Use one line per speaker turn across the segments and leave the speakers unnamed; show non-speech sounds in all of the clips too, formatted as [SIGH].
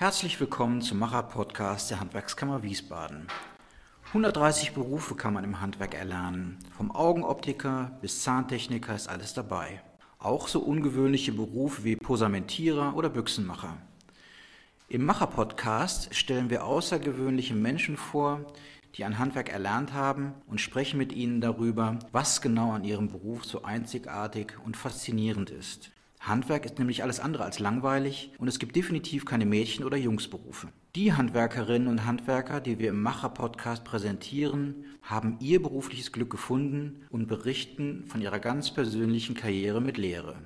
Herzlich willkommen zum Macher-Podcast der Handwerkskammer Wiesbaden. 130 Berufe kann man im Handwerk erlernen. Vom Augenoptiker bis Zahntechniker ist alles dabei. Auch so ungewöhnliche Berufe wie Posamentierer oder Büchsenmacher. Im Macher-Podcast stellen wir außergewöhnliche Menschen vor, die ein Handwerk erlernt haben und sprechen mit ihnen darüber, was genau an ihrem Beruf so einzigartig und faszinierend ist. Handwerk ist nämlich alles andere als langweilig und es gibt definitiv keine Mädchen- oder Jungsberufe. Die Handwerkerinnen und Handwerker, die wir im Macher-Podcast präsentieren, haben ihr berufliches Glück gefunden und berichten von ihrer ganz persönlichen Karriere mit Lehre.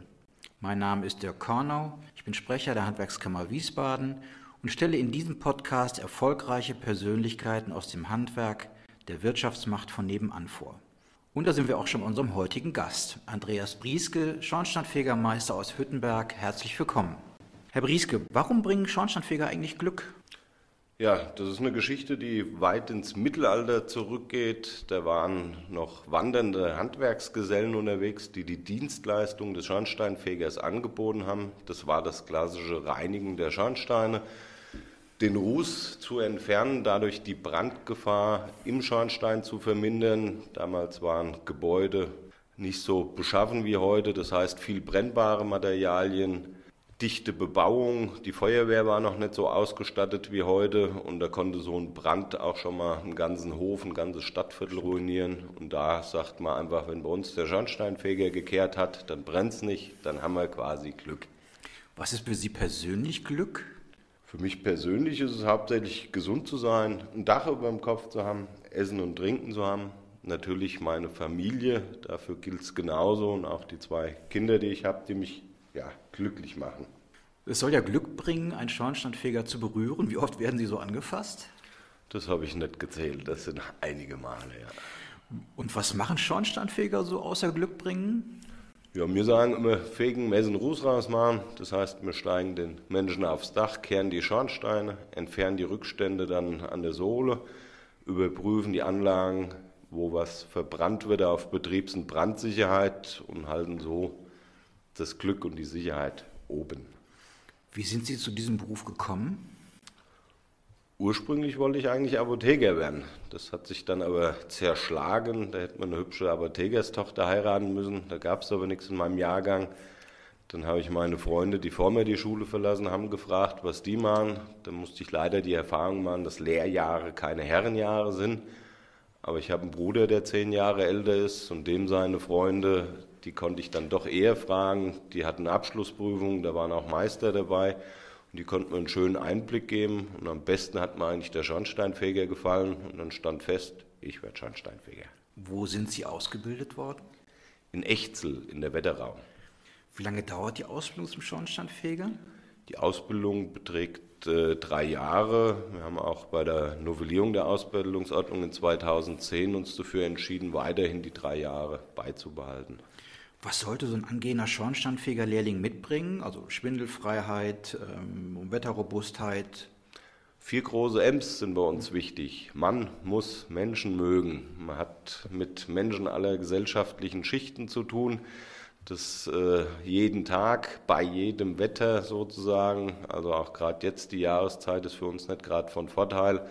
Mein Name ist Dirk Kornau, ich bin Sprecher der Handwerkskammer Wiesbaden und stelle in diesem Podcast erfolgreiche Persönlichkeiten aus dem Handwerk, der Wirtschaftsmacht von nebenan vor. Und da sind wir auch schon bei unserem heutigen Gast, Andreas Brieske, Schornsteinfegermeister aus Hüttenberg. Herzlich willkommen. Herr Brieske, warum bringen Schornsteinfeger eigentlich Glück?
Ja, das ist eine Geschichte, die weit ins Mittelalter zurückgeht. Da waren noch wandernde Handwerksgesellen unterwegs, die die Dienstleistung des Schornsteinfegers angeboten haben. Das war das klassische Reinigen der Schornsteine den Ruß zu entfernen, dadurch die Brandgefahr im Schornstein zu vermindern. Damals waren Gebäude nicht so beschaffen wie heute, das heißt viel brennbare Materialien, dichte Bebauung. Die Feuerwehr war noch nicht so ausgestattet wie heute und da konnte so ein Brand auch schon mal einen ganzen Hof, ein ganzes Stadtviertel ruinieren. Und da sagt man einfach, wenn bei uns der Schornsteinfeger gekehrt hat, dann brennt es nicht, dann haben wir quasi Glück.
Was ist für Sie persönlich Glück?
Für mich persönlich ist es hauptsächlich gesund zu sein, ein Dach über dem Kopf zu haben, Essen und Trinken zu haben. Natürlich meine Familie, dafür gilt es genauso und auch die zwei Kinder, die ich habe, die mich ja, glücklich machen.
Es soll ja Glück bringen, einen Schornsteinfeger zu berühren. Wie oft werden Sie so angefasst?
Das habe ich nicht gezählt, das sind einige Male, ja.
Und was machen Schornsteinfeger so außer Glück bringen?
Ja, wir sagen immer, fegen, messen, Ruß rausmachen. Das heißt, wir steigen den Menschen aufs Dach, kehren die Schornsteine, entfernen die Rückstände dann an der Sohle, überprüfen die Anlagen, wo was verbrannt wird auf Betriebs- und Brandsicherheit und halten so das Glück und die Sicherheit oben.
Wie sind Sie zu diesem Beruf gekommen?
Ursprünglich wollte ich eigentlich Apotheker werden. Das hat sich dann aber zerschlagen. Da hätte man eine hübsche Apothekerstochter heiraten müssen. Da gab es aber nichts in meinem Jahrgang. Dann habe ich meine Freunde, die vor mir die Schule verlassen haben, gefragt, was die machen. Dann musste ich leider die Erfahrung machen, dass Lehrjahre keine Herrenjahre sind. Aber ich habe einen Bruder, der zehn Jahre älter ist und dem seine Freunde, die konnte ich dann doch eher fragen. Die hatten Abschlussprüfungen, da waren auch Meister dabei. Die konnten mir einen schönen Einblick geben. Und am besten hat mir eigentlich der Schornsteinfeger gefallen. Und dann stand fest, ich werde Schornsteinfeger.
Wo sind Sie ausgebildet worden?
In Echzel, in der Wetterau.
Wie lange dauert die Ausbildung zum Schornsteinfeger?
Die Ausbildung beträgt äh, drei Jahre. Wir haben auch bei der Novellierung der Ausbildungsordnung in 2010 uns dafür entschieden, weiterhin die drei Jahre beizubehalten.
Was sollte so ein angehender Schornsteinfeger-Lehrling mitbringen? Also Schwindelfreiheit, ähm, Wetterrobustheit?
Vier große M's sind bei uns wichtig. Man muss Menschen mögen. Man hat mit Menschen aller gesellschaftlichen Schichten zu tun. Das äh, jeden Tag, bei jedem Wetter sozusagen. Also auch gerade jetzt die Jahreszeit ist für uns nicht gerade von Vorteil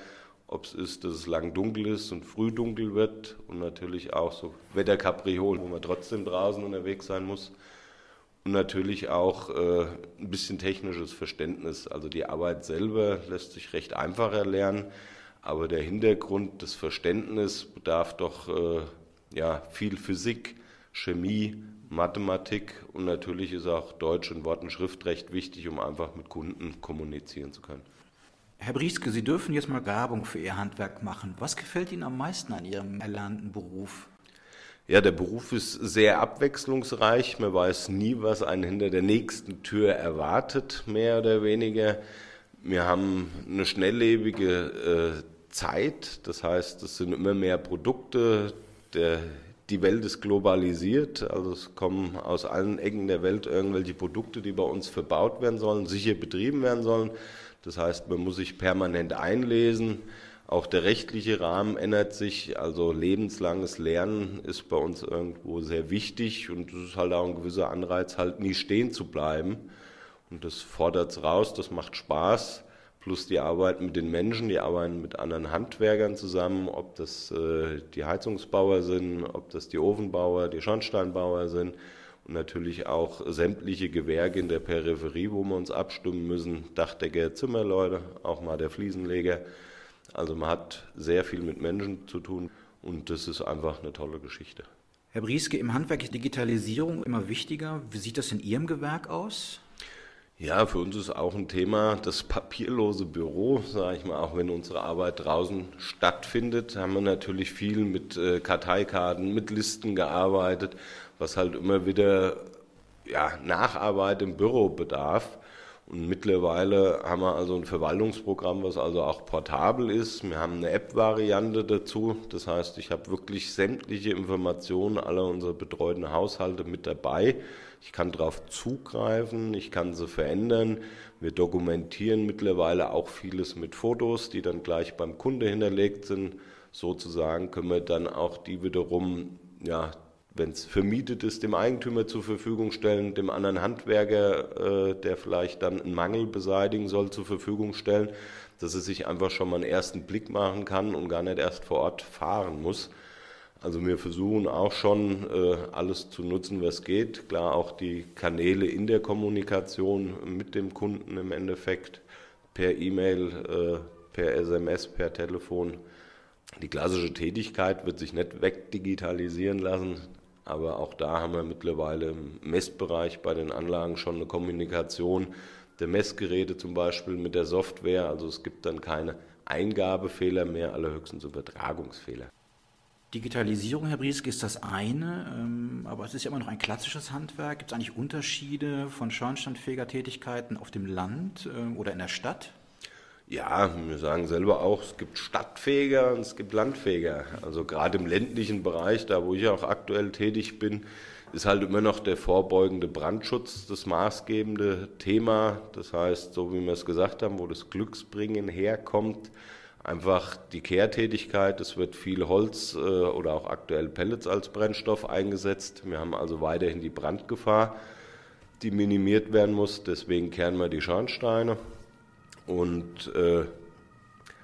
ob es ist, dass es lang dunkel ist und früh dunkel wird und natürlich auch so Wetterkapriolen, wo man trotzdem draußen unterwegs sein muss. Und natürlich auch äh, ein bisschen technisches Verständnis. Also die Arbeit selber lässt sich recht einfach erlernen, aber der Hintergrund, das Verständnis bedarf doch äh, ja, viel Physik, Chemie, Mathematik und natürlich ist auch Deutsch und Wort- und Schriftrecht wichtig, um einfach mit Kunden kommunizieren zu können.
Herr Brieske, Sie dürfen jetzt mal Werbung für Ihr Handwerk machen. Was gefällt Ihnen am meisten an Ihrem erlernten Beruf?
Ja, der Beruf ist sehr abwechslungsreich. Man weiß nie, was einen hinter der nächsten Tür erwartet, mehr oder weniger. Wir haben eine schnelllebige äh, Zeit, das heißt, es sind immer mehr Produkte. Der, die Welt ist globalisiert, also es kommen aus allen Ecken der Welt irgendwelche Produkte, die bei uns verbaut werden sollen, sicher betrieben werden sollen. Das heißt, man muss sich permanent einlesen. Auch der rechtliche Rahmen ändert sich. Also lebenslanges Lernen ist bei uns irgendwo sehr wichtig und es ist halt auch ein gewisser Anreiz, halt nie stehen zu bleiben. Und das fordert es raus, das macht Spaß. plus die Arbeit mit den Menschen, die arbeiten mit anderen Handwerkern zusammen, ob das äh, die Heizungsbauer sind, ob das die Ofenbauer, die Schornsteinbauer sind und natürlich auch sämtliche Gewerke in der Peripherie, wo wir uns abstimmen müssen, Dachdecker, Zimmerleute, auch mal der Fliesenleger. Also man hat sehr viel mit Menschen zu tun und das ist einfach eine tolle Geschichte.
Herr Brieske, im Handwerk ist Digitalisierung immer wichtiger. Wie sieht das in Ihrem Gewerk aus?
Ja, für uns ist auch ein Thema das papierlose Büro, sage ich mal, auch wenn unsere Arbeit draußen stattfindet, haben wir natürlich viel mit äh, Karteikarten, mit Listen gearbeitet, was halt immer wieder ja, Nacharbeit im Büro bedarf. Und mittlerweile haben wir also ein Verwaltungsprogramm, was also auch portabel ist. Wir haben eine App-Variante dazu. Das heißt, ich habe wirklich sämtliche Informationen aller unserer betreuten Haushalte mit dabei. Ich kann darauf zugreifen, ich kann sie verändern. Wir dokumentieren mittlerweile auch vieles mit Fotos, die dann gleich beim Kunde hinterlegt sind. Sozusagen können wir dann auch die wiederum ja, wenn es vermietet ist, dem Eigentümer zur Verfügung stellen, dem anderen Handwerker, äh, der vielleicht dann einen Mangel beseitigen soll, zur Verfügung stellen, dass er sich einfach schon mal einen ersten Blick machen kann und gar nicht erst vor Ort fahren muss. Also wir versuchen auch schon äh, alles zu nutzen, was geht. Klar auch die Kanäle in der Kommunikation mit dem Kunden im Endeffekt per E-Mail, äh, per SMS, per Telefon. Die klassische Tätigkeit wird sich nicht wegdigitalisieren lassen. Aber auch da haben wir mittlerweile im Messbereich bei den Anlagen schon eine Kommunikation der Messgeräte zum Beispiel mit der Software. Also es gibt dann keine Eingabefehler mehr, allerhöchstens Übertragungsfehler.
Digitalisierung, Herr Brieske, ist das eine, ähm, aber es ist ja immer noch ein klassisches Handwerk. Gibt es eigentlich Unterschiede von Schornsteinfegertätigkeiten auf dem Land äh, oder in der Stadt?
Ja, wir sagen selber auch, es gibt Stadtfeger und es gibt Landfeger. Also gerade im ländlichen Bereich, da wo ich auch aktuell tätig bin, ist halt immer noch der vorbeugende Brandschutz das maßgebende Thema. Das heißt, so wie wir es gesagt haben, wo das Glücksbringen herkommt, einfach die Kehrtätigkeit. Es wird viel Holz äh, oder auch aktuell Pellets als Brennstoff eingesetzt. Wir haben also weiterhin die Brandgefahr, die minimiert werden muss. Deswegen kehren wir die Schornsteine und äh,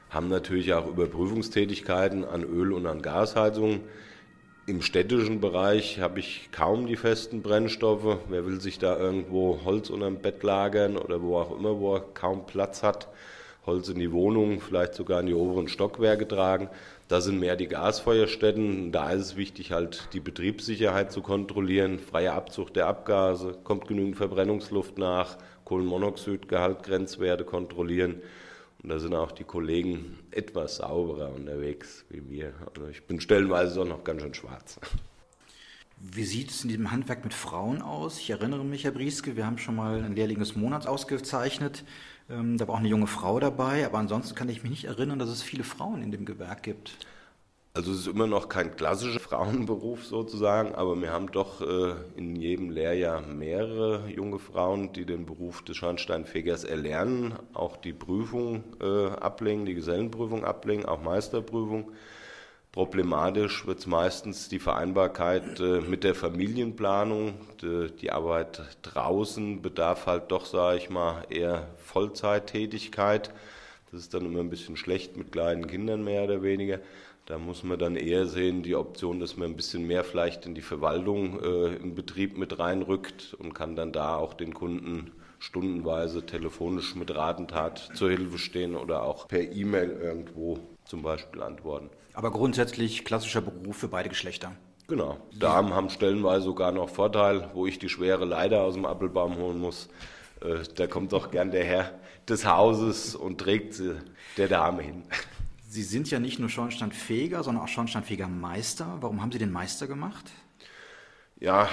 haben natürlich auch Überprüfungstätigkeiten an Öl- und an Gasheizungen. Im städtischen Bereich habe ich kaum die festen Brennstoffe. Wer will sich da irgendwo Holz unterm Bett lagern oder wo auch immer, wo er kaum Platz hat, Holz in die Wohnung, vielleicht sogar in die oberen Stockwerke tragen. Da sind mehr die Gasfeuerstätten. Da ist es wichtig, halt die Betriebssicherheit zu kontrollieren, freie Abzug der Abgase, kommt genügend Verbrennungsluft nach, Kohlenmonoxidgehalt, Grenzwerte kontrollieren. Und da sind auch die Kollegen etwas sauberer unterwegs wie wir. Also ich bin stellenweise auch noch ganz schön schwarz.
Wie sieht es in diesem Handwerk mit Frauen aus? Ich erinnere mich, Herr Brieske, wir haben schon mal ein Lehrling des Monats ausgezeichnet. Ähm, da war auch eine junge Frau dabei, aber ansonsten kann ich mich nicht erinnern, dass es viele Frauen in dem Gewerk gibt.
Also es ist immer noch kein klassischer [LAUGHS] Frauenberuf sozusagen, aber wir haben doch äh, in jedem Lehrjahr mehrere junge Frauen, die den Beruf des Schornsteinfegers erlernen, auch die Prüfung äh, ablegen, die Gesellenprüfung ablegen, auch Meisterprüfung. Problematisch wird es meistens die Vereinbarkeit äh, mit der Familienplanung. Die, die, Arbeit draußen bedarf halt doch, sage ich mal, eher Vollzeittätigkeit. Das ist dann immer ein bisschen schlecht mit kleinen Kindern mehr oder weniger. Da muss man dann eher sehen, die Option, dass man ein bisschen mehr vielleicht in die Verwaltung äh, im Betrieb mit reinrückt und kann dann da auch den Kunden stundenweise telefonisch mit Ratentat zur Hilfe stehen oder auch per E-Mail irgendwo zum Beispiel antworten.
Aber grundsätzlich klassischer Beruf für beide Geschlechter.
Genau. Damen haben stellenweise sogar noch Vorteil, wo ich die schwere Leiter aus dem Appelbaum holen muss. Äh, da kommt doch gern der Herr des Hauses und trägt sie der Dame hin.
Sie sind ja nicht nur Schornsteinfeger, sondern auch Schornsteinfegermeister. Warum haben Sie den Meister gemacht?
Ja,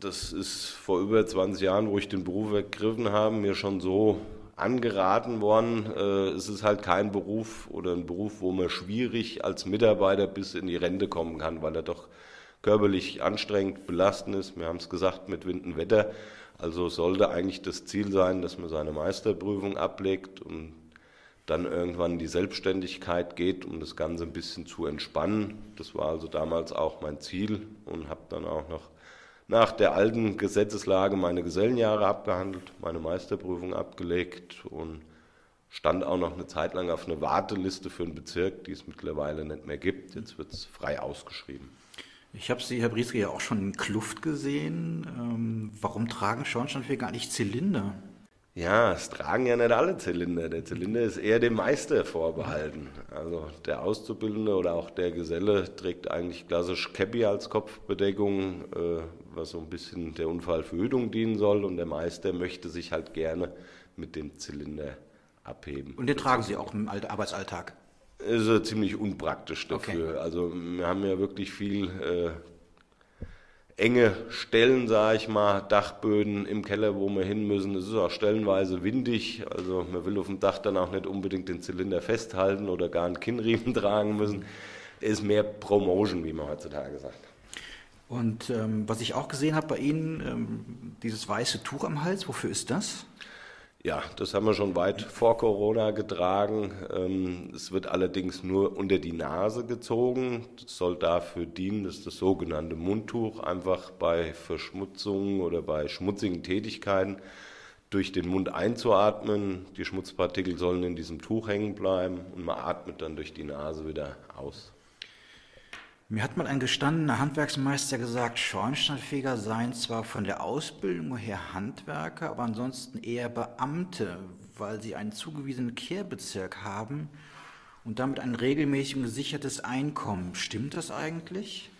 das ist vor über 20 Jahren, wo ich den Beruf ergriffen habe, mir schon so angeraten worden. Äh, es ist halt kein Beruf oder ein Beruf, wo man schwierig als Mitarbeiter bis in die Rente kommen kann, weil er doch körperlich anstrengend, belastend ist. Wir haben es gesagt mit Wind und Wetter. Also sollte eigentlich das Ziel sein, dass man seine Meisterprüfung ablegt und dann irgendwann die Selbstständigkeit geht, um das Ganze ein bisschen zu entspannen. Das war also damals auch mein Ziel und habe dann auch noch nach der alten Gesetzeslage meine Gesellenjahre abgehandelt, meine Meisterprüfung abgelegt und stand auch noch eine Zeit lang auf einer Warteliste für einen Bezirk, die es mittlerweile nicht mehr gibt. Jetzt wird es frei ausgeschrieben.
Ich habe Sie, Herr Brieske, ja auch schon in Kluft gesehen. Ähm, warum tragen Schornsteinfeger gar nicht Zylinder?
Ja, es tragen ja nicht alle Zylinder. Der Zylinder ist eher dem Meister vorbehalten. Also der Auszubildende oder auch der Geselle trägt eigentlich klassisch Cappy als Kopfbedeckung, äh, was so ein bisschen der Unfallverhütung dienen soll. Und der Meister möchte sich halt gerne mit dem Zylinder abheben.
Und den tragen Sie auch im Arbeitsalltag?
Ist ja ziemlich unpraktisch dafür. Okay. Also wir haben ja wirklich viel äh, enge Stellen, sage ich mal, Dachböden im Keller, wo wir hin müssen. Es ist auch stellenweise windig, also man will auf dem Dach dann auch nicht unbedingt den Zylinder festhalten oder gar einen Kinnriemen [LAUGHS] tragen müssen. Ist mehr Promotion, wie man heutzutage sagt.
Und ähm, was ich auch gesehen habe bei Ihnen, ähm, dieses weiße Tuch am Hals, wofür ist das?
Ja, das haben wir schon weit vor Corona getragen. Ähm, es wird allerdings nur unter die Nase gezogen. Das soll dafür dienen, dass das sogenannte Mundtuch einfach bei Verschmutzungen oder bei schmutzigen Tätigkeiten durch den Mund einzuatmen. Die Schmutzpartikel sollen in diesem Tuch hängen bleiben und man atmet dann durch die Nase wieder aus.
Mir hat mal ein gestandener Handwerksmeister gesagt, Schornsteinfeger seien zwar von der Ausbildung her Handwerker, aber ansonsten eher Beamte, weil sie einen zugewiesenen Kehrbezirk haben und damit ein regelmäßig gesichertes Einkommen. Stimmt das eigentlich?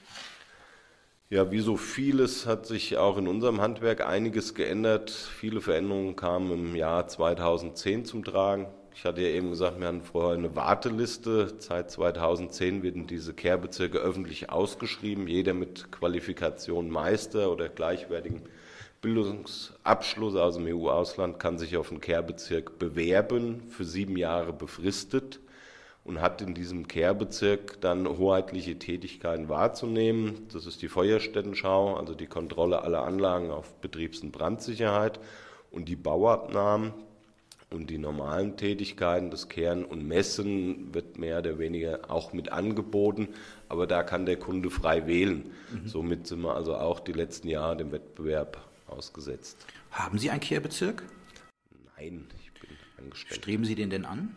Ja, wie so vieles hat sich auch in unserem Handwerk einiges geändert. Viele Veränderungen kamen im Jahr 2010 zum Tragen. Ich hatte ja eben gesagt, wir hatten vorher eine Warteliste. Seit 2010 werden diese Kehrbezirke öffentlich ausgeschrieben. Jeder mit Qualifikation Meister oder gleichwertigem Bildungsabschluss aus dem EU-Ausland kann sich auf einen Kehrbezirk bewerben, für sieben Jahre befristet und hat in diesem Kehrbezirk dann hoheitliche Tätigkeiten wahrzunehmen. Das ist die Feuerstättenschau, also die Kontrolle aller Anlagen auf Betriebs- und Brandsicherheit und die Bauabnahmen. Und die normalen Tätigkeiten, das Kehren und Messen, wird mehr oder weniger auch mit angeboten, aber da kann der Kunde frei wählen. Mhm. Somit sind wir also auch die letzten Jahre dem Wettbewerb ausgesetzt.
Haben Sie einen Kehrbezirk?
Nein, ich bin angestellt.
Streben Sie den denn an?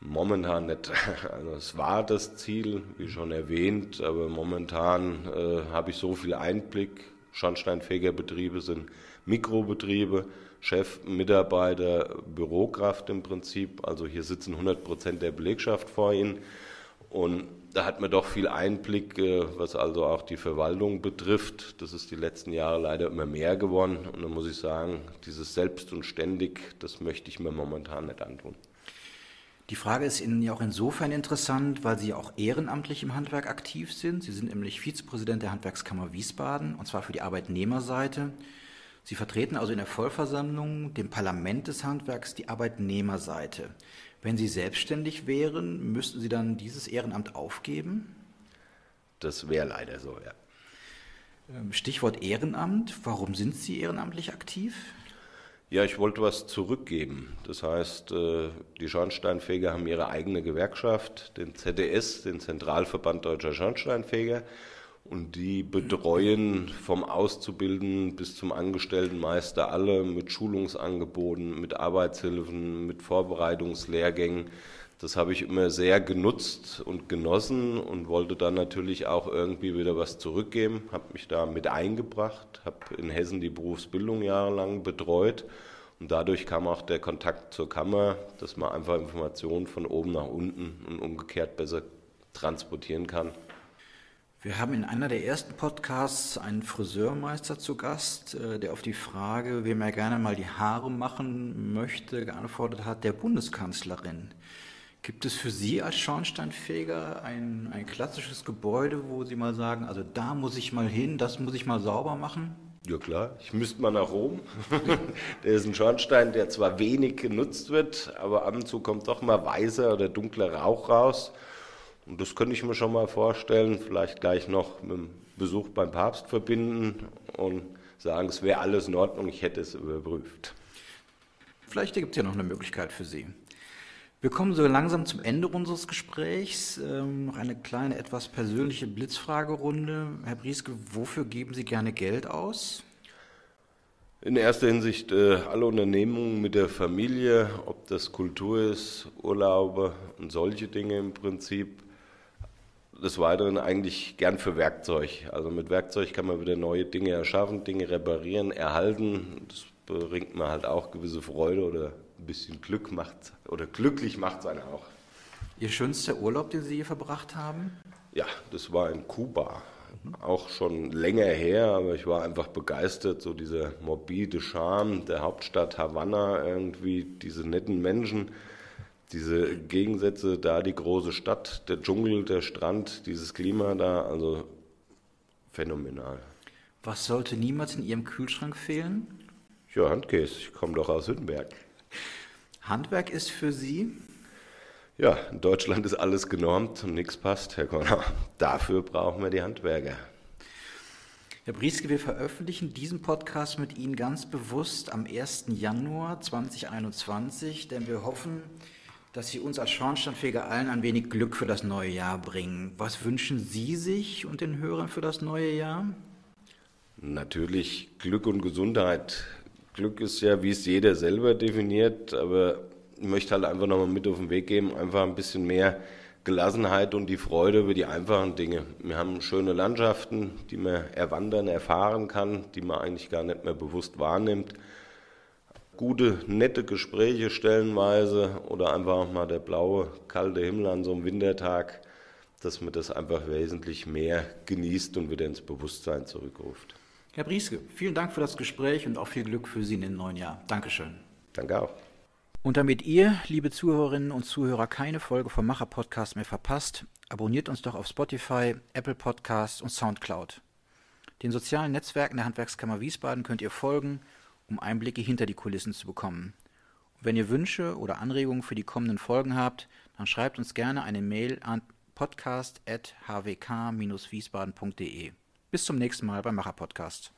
Momentan nicht. [LAUGHS] Also es war das Ziel, wie schon erwähnt, aber momentan äh, habe ich so viel Einblick. Schornsteinfegerbetriebe sind Mikrobetriebe. Chef, Mitarbeiter, Bürokraft im Prinzip. Also hier sitzen 100 Prozent der Belegschaft vor Ihnen. Und da hat man doch viel Einblick, äh, was also auch die Verwaltung betrifft. Das ist die letzten Jahre leider immer mehr geworden. Und da muss ich sagen, dieses Selbst und ständig, das möchte ich mir momentan nicht antun.
Die Frage ist Ihnen ja auch insofern interessant, weil Sie auch ehrenamtlich im Handwerk aktiv sind. Sie sind nämlich Vizepräsident der Handwerkskammer Wiesbaden, und zwar für die Arbeitnehmerseite. Sie vertreten also in der Vollversammlung, dem Parlament des Handwerks, die Arbeitnehmerseite. Wenn Sie selbstständig wären, müssten Sie dann dieses Ehrenamt aufgeben?
Das wäre leider so, ja.
Ähm, Stichwort Ehrenamt. Warum sind Sie ehrenamtlich aktiv?
Ja, ich wollte was zurückgeben. Das heißt, äh, die Schornsteinfeger haben ihre eigene Gewerkschaft, den ZDS, den Zentralverband Deutscher Schornsteinfeger. Und die betreuen vom Auszubildenden bis zum Angestelltenmeister alle mit Schulungsangeboten, mit Arbeitshilfen, mit Vorbereitungslehrgängen. Das habe ich immer sehr genutzt und genossen und wollte dann natürlich auch irgendwie wieder was zurückgeben. Habe mich da mit eingebracht, habe in Hessen die Berufsbildung jahrelang betreut und dadurch kam auch der Kontakt zur Kammer, dass man einfach Informationen von oben nach unten und umgekehrt besser transportieren kann.
Wir haben in einer der ersten Podcasts einen Friseurmeister zu Gast, äh, der auf die Frage, wem er gerne mal die Haare machen möchte, geantwortet hat, der Bundeskanzlerin. Gibt es für Sie als Schornsteinfeger ein, ein klassisches Gebäude, wo Sie mal sagen, also da muss ich mal hin, das muss ich mal sauber machen?
Ja klar, ich müsste mal nach Rom. [LAUGHS] der ist ein Schornstein, der zwar wenig genutzt wird, aber ab und zu kommt doch mal weißer oder dunkler Rauch raus. Und das könnte ich mir schon mal vorstellen, vielleicht gleich noch mit dem Besuch beim Papst verbinden und sagen, es wäre alles in Ordnung, ich hätte es überprüft.
Vielleicht gibt es ja noch eine Möglichkeit für Sie. Wir kommen so langsam zum Ende unseres Gesprächs. Ähm, noch eine kleine, etwas persönliche Blitzfragerunde. Herr Brieske, wofür geben Sie gerne Geld aus?
In erster Hinsicht äh, alle Unternehmungen mit der Familie, ob das Kultur ist, Urlaube und solche Dinge im Prinzip. Des Weiteren eigentlich gern für Werkzeug. Also mit Werkzeug kann man wieder neue Dinge erschaffen, Dinge reparieren, erhalten. Das bringt mir halt auch gewisse Freude oder ein bisschen Glück macht oder glücklich macht es einen auch.
Ihr schönster Urlaub, den Sie hier verbracht haben?
Ja, das war in Kuba auch schon länger her, aber ich war einfach begeistert, so dieser morbide Charme der Hauptstadt Havanna, irgendwie diese netten Menschen, diese Gegensätze da, die große Stadt, der Dschungel, der Strand, dieses Klima da, also phänomenal.
Was sollte niemals in Ihrem Kühlschrank fehlen?
Ja, Handkäse, ich komme doch aus Hüttenberg.
Handwerk ist für Sie
ja, in Deutschland ist alles genormt und nichts passt, Herr Konner. [LAUGHS] Dafür brauchen wir die Handwerker.
Herr Brieske, wir veröffentlichen diesen Podcast mit Ihnen ganz bewusst am 1. Januar 2021, denn wir hoffen, dass Sie uns als Schornsteinfeger allen ein wenig Glück für das neue Jahr bringen. Was wünschen Sie sich und den Hörern für das neue Jahr?
Natürlich Glück und Gesundheit. Glück ist ja, wie es jeder selber definiert, aber ich möchte halt einfach nochmal mit auf den Weg geben, einfach ein bisschen mehr Gelassenheit und die Freude über die einfachen Dinge. Wir haben schöne Landschaften, die man erwandern, erfahren kann, die man eigentlich gar nicht mehr bewusst wahrnimmt. Gute, nette Gespräche stellenweise oder einfach auch mal der blaue, kalte Himmel an so einem Wintertag, dass man das einfach wesentlich mehr genießt und wieder ins Bewusstsein zurückruft.
Herr Brieske, vielen Dank für das Gespräch und auch viel Glück für Sie in den neuen Jahr. Dankeschön.
Danke auch.
Und damit ihr, liebe Zuhörerinnen und Zuhörer, keine Folge vom Macher Podcast mehr verpasst, abonniert uns doch auf Spotify, Apple Podcasts und Soundcloud. Den sozialen Netzwerken der Handwerkskammer Wiesbaden könnt ihr folgen, um Einblicke hinter die Kulissen zu bekommen. Und wenn ihr Wünsche oder Anregungen für die kommenden Folgen habt, dann schreibt uns gerne eine Mail an podcast.hwk-wiesbaden.de. Bis zum nächsten Mal beim Macher Podcast.